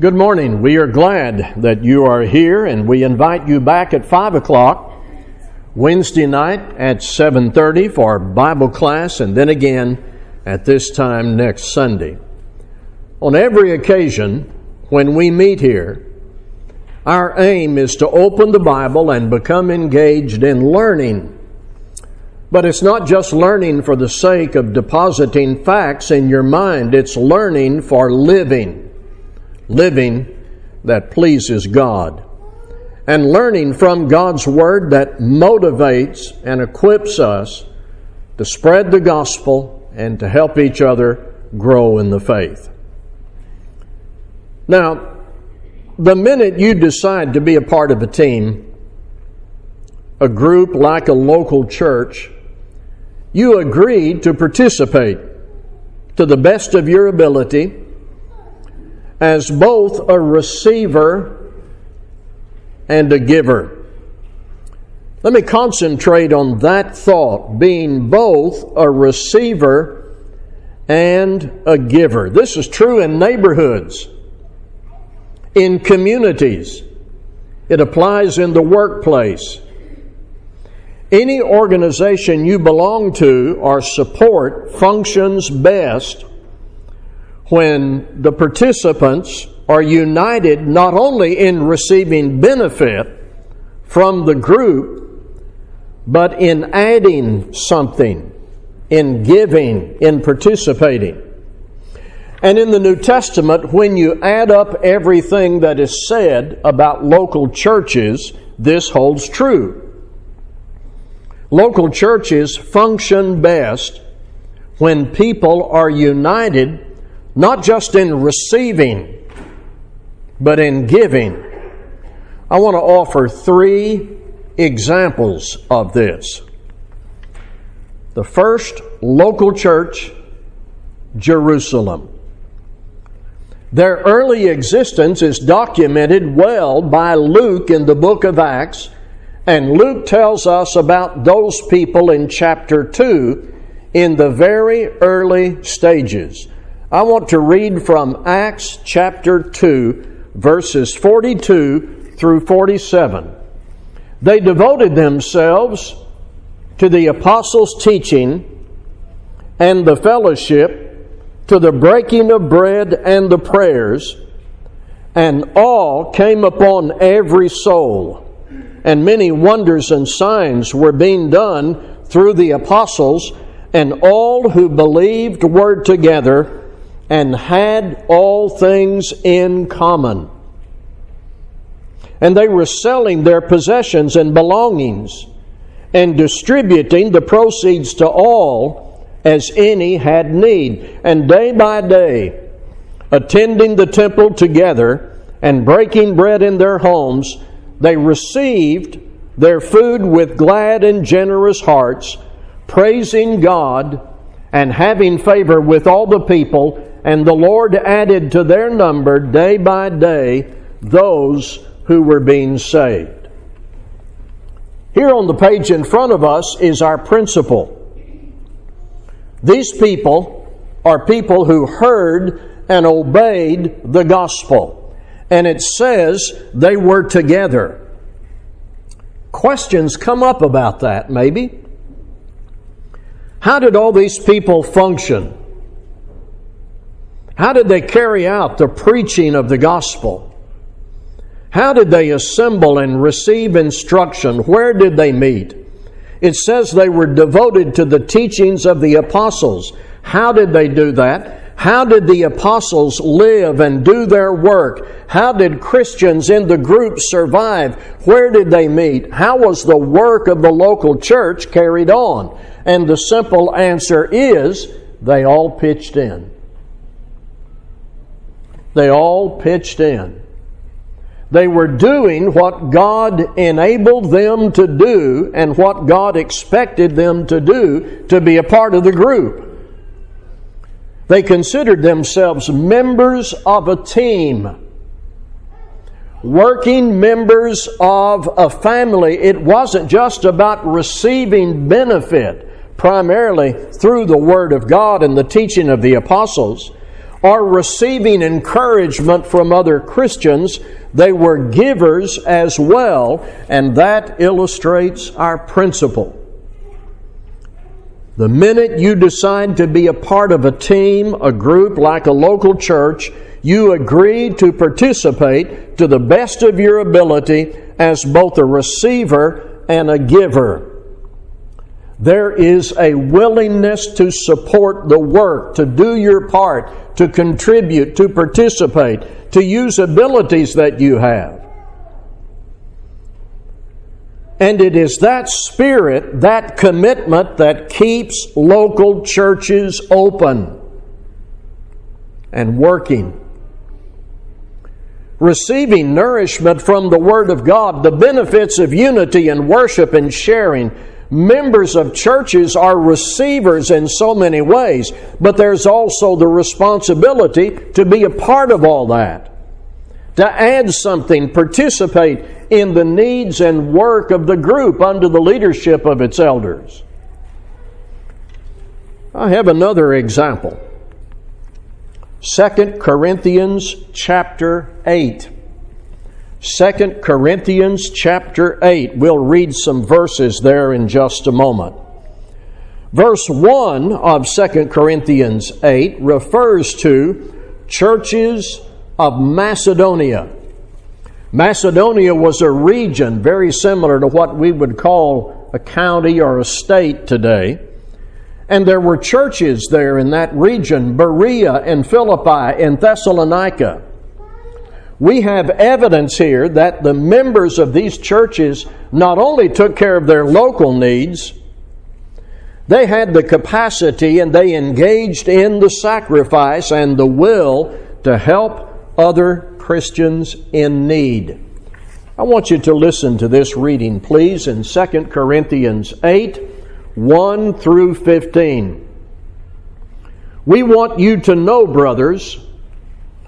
Good morning. We are glad that you are here, and we invite you back at five o'clock Wednesday night at seven thirty for Bible class, and then again at this time next Sunday. On every occasion when we meet here, our aim is to open the Bible and become engaged in learning. But it's not just learning for the sake of depositing facts in your mind, it's learning for living living that pleases God, and learning from God's Word that motivates and equips us to spread the gospel and to help each other grow in the faith. Now, the minute you decide to be a part of a team, a group like a local church, you agree to participate to the best of your ability as both a receiver and a giver. Let me concentrate on that thought, being both a receiver and a giver. This is true in neighborhoods, in communities, it applies in the workplace. Any organization you belong to or support functions best when the participants are united not only in receiving benefit from the group, but in adding something, in giving, in participating. And in the New Testament, when you add up everything that is said about local churches, this holds true. Local churches function best when people are united not just in receiving, but in giving. I want to offer three examples of this. The first, local church, Jerusalem. Their early existence is documented well by Luke in the book of Acts, and Luke tells us about those people in chapter 2 in the very early stages. I want to read from Acts chapter 2, verses 42 through 47. They devoted themselves to the apostles' teaching and the fellowship, to the breaking of bread and the prayers, and all came upon every soul. And many wonders and signs were being done through the apostles, and all who believed were together and had all things in common. And they were selling their possessions and belongings and distributing the proceeds to all as any had need. And day by day, attending the temple together and breaking bread in their homes, they received their food with glad and generous hearts, praising God and having favor with all the people and the Lord added to their number day by day those who were being saved. Here on the page in front of us is our principle. These people are people who heard and obeyed the gospel. And it says they were together. Questions come up about that, maybe. How did all these people function? How did they carry out the preaching of the gospel? How did they assemble and receive instruction? Where did they meet? It says they were devoted to the teachings of the apostles. How did they do that? How did the apostles live and do their work? How did Christians in the group survive? Where did they meet? How was the work of the local church carried on? And the simple answer is they all pitched in. They all pitched in. They were doing what God enabled them to do and what God expected them to do to be a part of the group. They considered themselves members of a team, working members of a family. It wasn't just about receiving benefit primarily through the Word of God and the teaching of the apostles or receiving encouragement from other Christians, they were givers as well, and that illustrates our principle. The minute you decide to be a part of a team, a group like a local church, you agree to participate to the best of your ability as both a receiver and a giver. There is a willingness to support the work, to do your part, to contribute, to participate, to use abilities that you have. And it is that spirit, that commitment that keeps local churches open and working. Receiving nourishment from the Word of God, the benefits of unity and worship and sharing, Members of churches are receivers in so many ways, but there's also the responsibility to be a part of all that, to add something, participate in the needs and work of the group under the leadership of its elders. I have another example. 2 Corinthians chapter 8. 2 Corinthians chapter 8. We'll read some verses there in just a moment. Verse 1 of 2 Corinthians 8 refers to churches of Macedonia. Macedonia was a region very similar to what we would call a county or a state today. And there were churches there in that region Berea and Philippi and Thessalonica we have evidence here that the members of these churches not only took care of their local needs, they had the capacity and they engaged in the sacrifice and the will to help other Christians in need. I want you to listen to this reading, please, in 2 Corinthians 8 1 through 15. We want you to know, brothers,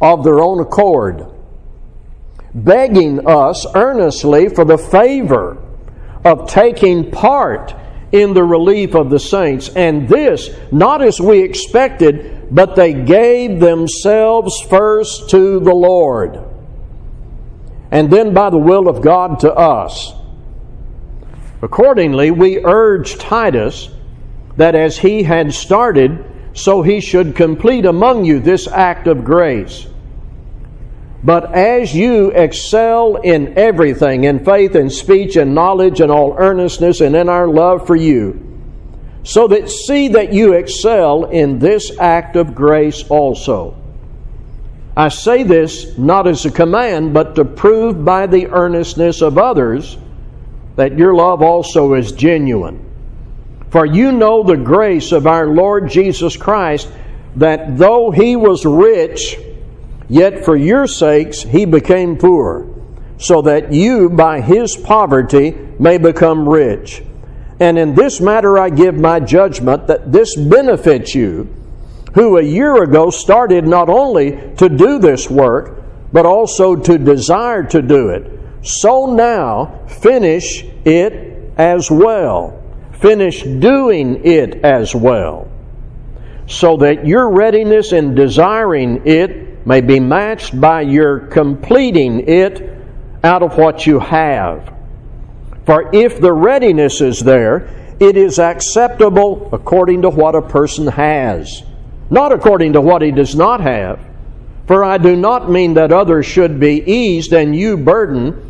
of their own accord, begging us earnestly for the favor of taking part in the relief of the saints. And this, not as we expected, but they gave themselves first to the Lord, and then by the will of God to us. Accordingly, we urge Titus that as he had started, so he should complete among you this act of grace. But as you excel in everything, in faith and speech and knowledge and all earnestness and in our love for you, so that see that you excel in this act of grace also. I say this not as a command, but to prove by the earnestness of others that your love also is genuine. For you know the grace of our Lord Jesus Christ, that though he was rich, yet for your sakes he became poor, so that you by his poverty may become rich. And in this matter I give my judgment that this benefits you, who a year ago started not only to do this work, but also to desire to do it. So now finish it as well finish doing it as well, so that your readiness in desiring it may be matched by your completing it out of what you have. For if the readiness is there, it is acceptable according to what a person has, not according to what he does not have. For I do not mean that others should be eased and you burdened,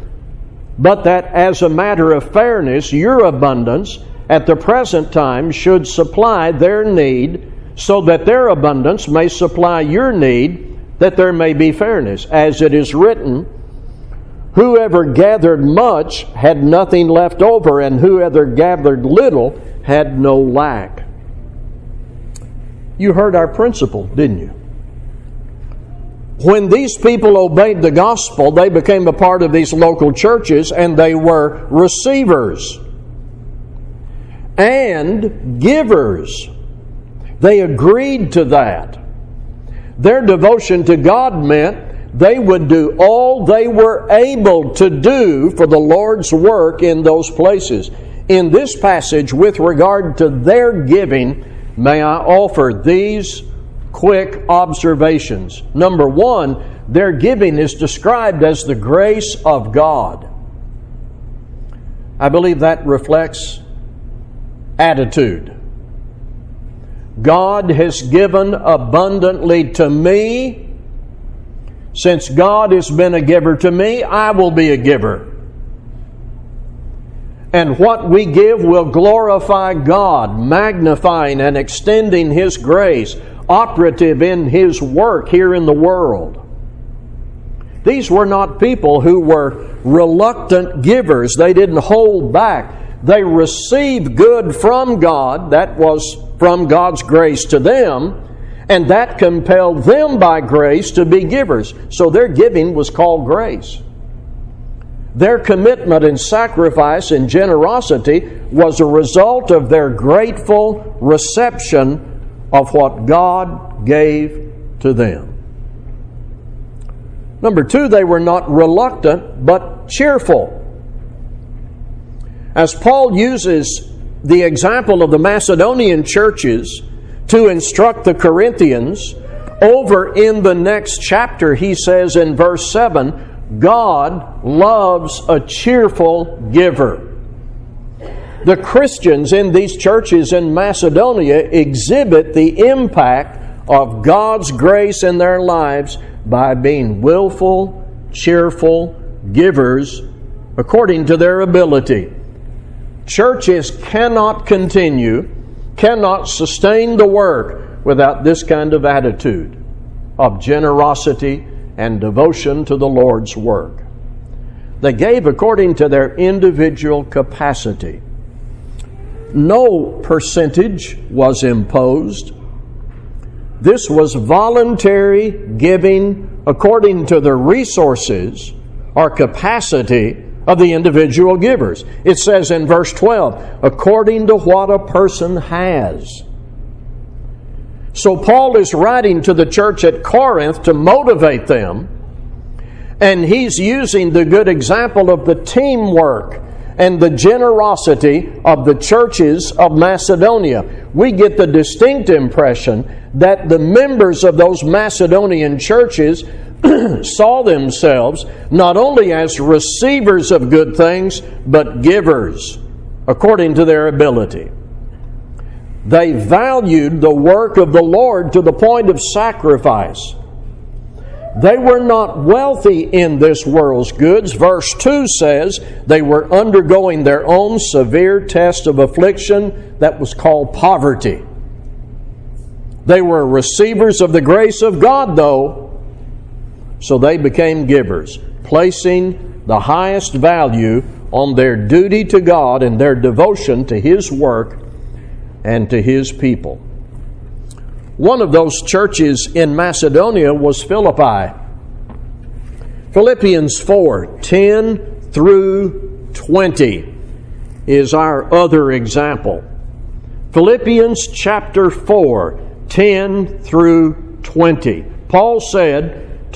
but that as a matter of fairness, your abundance at the present time should supply their need so that their abundance may supply your need, that there may be fairness. As it is written, Whoever gathered much had nothing left over, and whoever gathered little had no lack. You heard our principle, didn't you? when these people obeyed the gospel, they became a part of these local churches and they were receivers and givers. They agreed to that. Their devotion to God meant they would do all they were able to do for the Lord's work in those places. In this passage, with regard to their giving, may I offer these quick observations. Number one, their giving is described as the grace of God. I believe that reflects attitude. God has given abundantly to me. Since God has been a giver to me, I will be a giver. And what we give will glorify God, magnifying and extending His grace, operative in His work here in the world. These were not people who were reluctant givers. They didn't hold back. They received good from God. That was from God's grace to them. And that compelled them by grace to be givers. So their giving was called grace. Their commitment and sacrifice and generosity was a result of their grateful reception of what God gave to them. Number two, they were not reluctant, but cheerful. As Paul uses the example of the Macedonian churches to instruct the Corinthians, over in the next chapter, he says in verse 7 God loves a cheerful giver. The Christians in these churches in Macedonia exhibit the impact of God's grace in their lives by being willful, cheerful givers according to their ability. Churches cannot continue, cannot sustain the work without this kind of attitude of generosity and devotion to the Lord's work. They gave according to their individual capacity. No percentage was imposed. This was voluntary giving according to the resources or capacity of the individual givers. It says in verse 12, according to what a person has. So Paul is writing to the church at Corinth to motivate them, and he's using the good example of the teamwork and the generosity of the churches of Macedonia. We get the distinct impression that the members of those Macedonian churches saw themselves not only as receivers of good things, but givers according to their ability. They valued the work of the Lord to the point of sacrifice. They were not wealthy in this world's goods. Verse 2 says they were undergoing their own severe test of affliction that was called poverty. They were receivers of the grace of God, though, so they became givers, placing the highest value on their duty to God and their devotion to His work and to His people. One of those churches in Macedonia was Philippi. Philippians 4 10 through 20 is our other example. Philippians chapter 4 10 through 20. Paul said,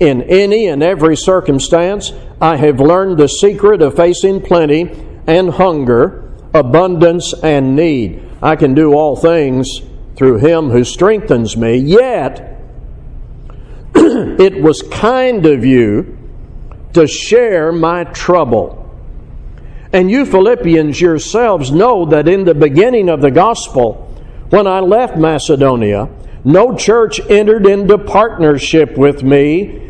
In any and every circumstance, I have learned the secret of facing plenty and hunger, abundance and need. I can do all things through him who strengthens me. Yet, it was kind of you to share my trouble. And you Philippians yourselves know that in the beginning of the gospel, when I left Macedonia, no church entered into partnership with me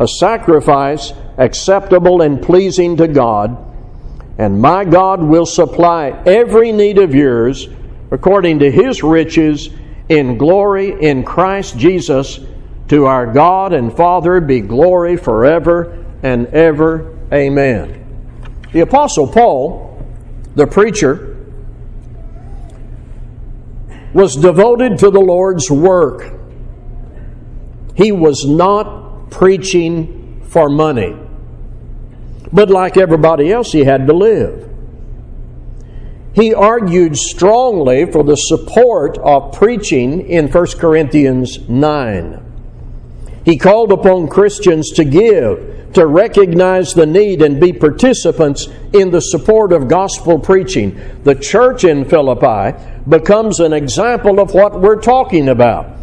a sacrifice acceptable and pleasing to God. And my God will supply every need of yours according to his riches in glory in Christ Jesus. To our God and Father be glory forever and ever. Amen. The Apostle Paul, the preacher, was devoted to the Lord's work. He was not preaching for money. But like everybody else, he had to live. He argued strongly for the support of preaching in 1 Corinthians 9. He called upon Christians to give, to recognize the need, and be participants in the support of gospel preaching. The church in Philippi becomes an example of what we're talking about.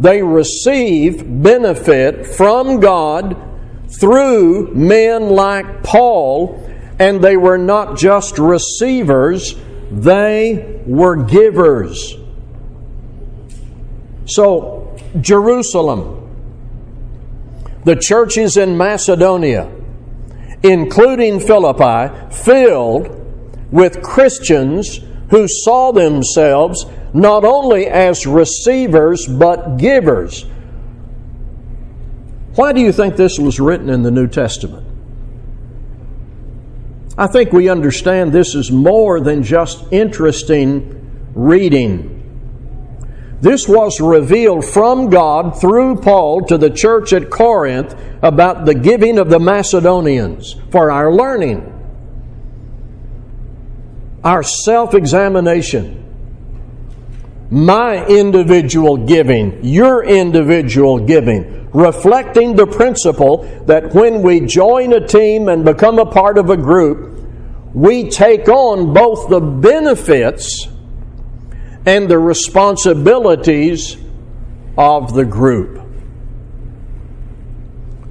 They receive benefit from God through men like Paul and they were not just receivers, they were givers. So, Jerusalem, the churches in Macedonia, including Philippi, filled with Christians who saw themselves not only as receivers but givers. Why do you think this was written in the New Testament? I think we understand this is more than just interesting reading. This was revealed from God through Paul to the church at Corinth about the giving of the Macedonians for our learning, our self examination, my individual giving, your individual giving, reflecting the principle that when we join a team and become a part of a group, we take on both the benefits and the responsibilities of the group.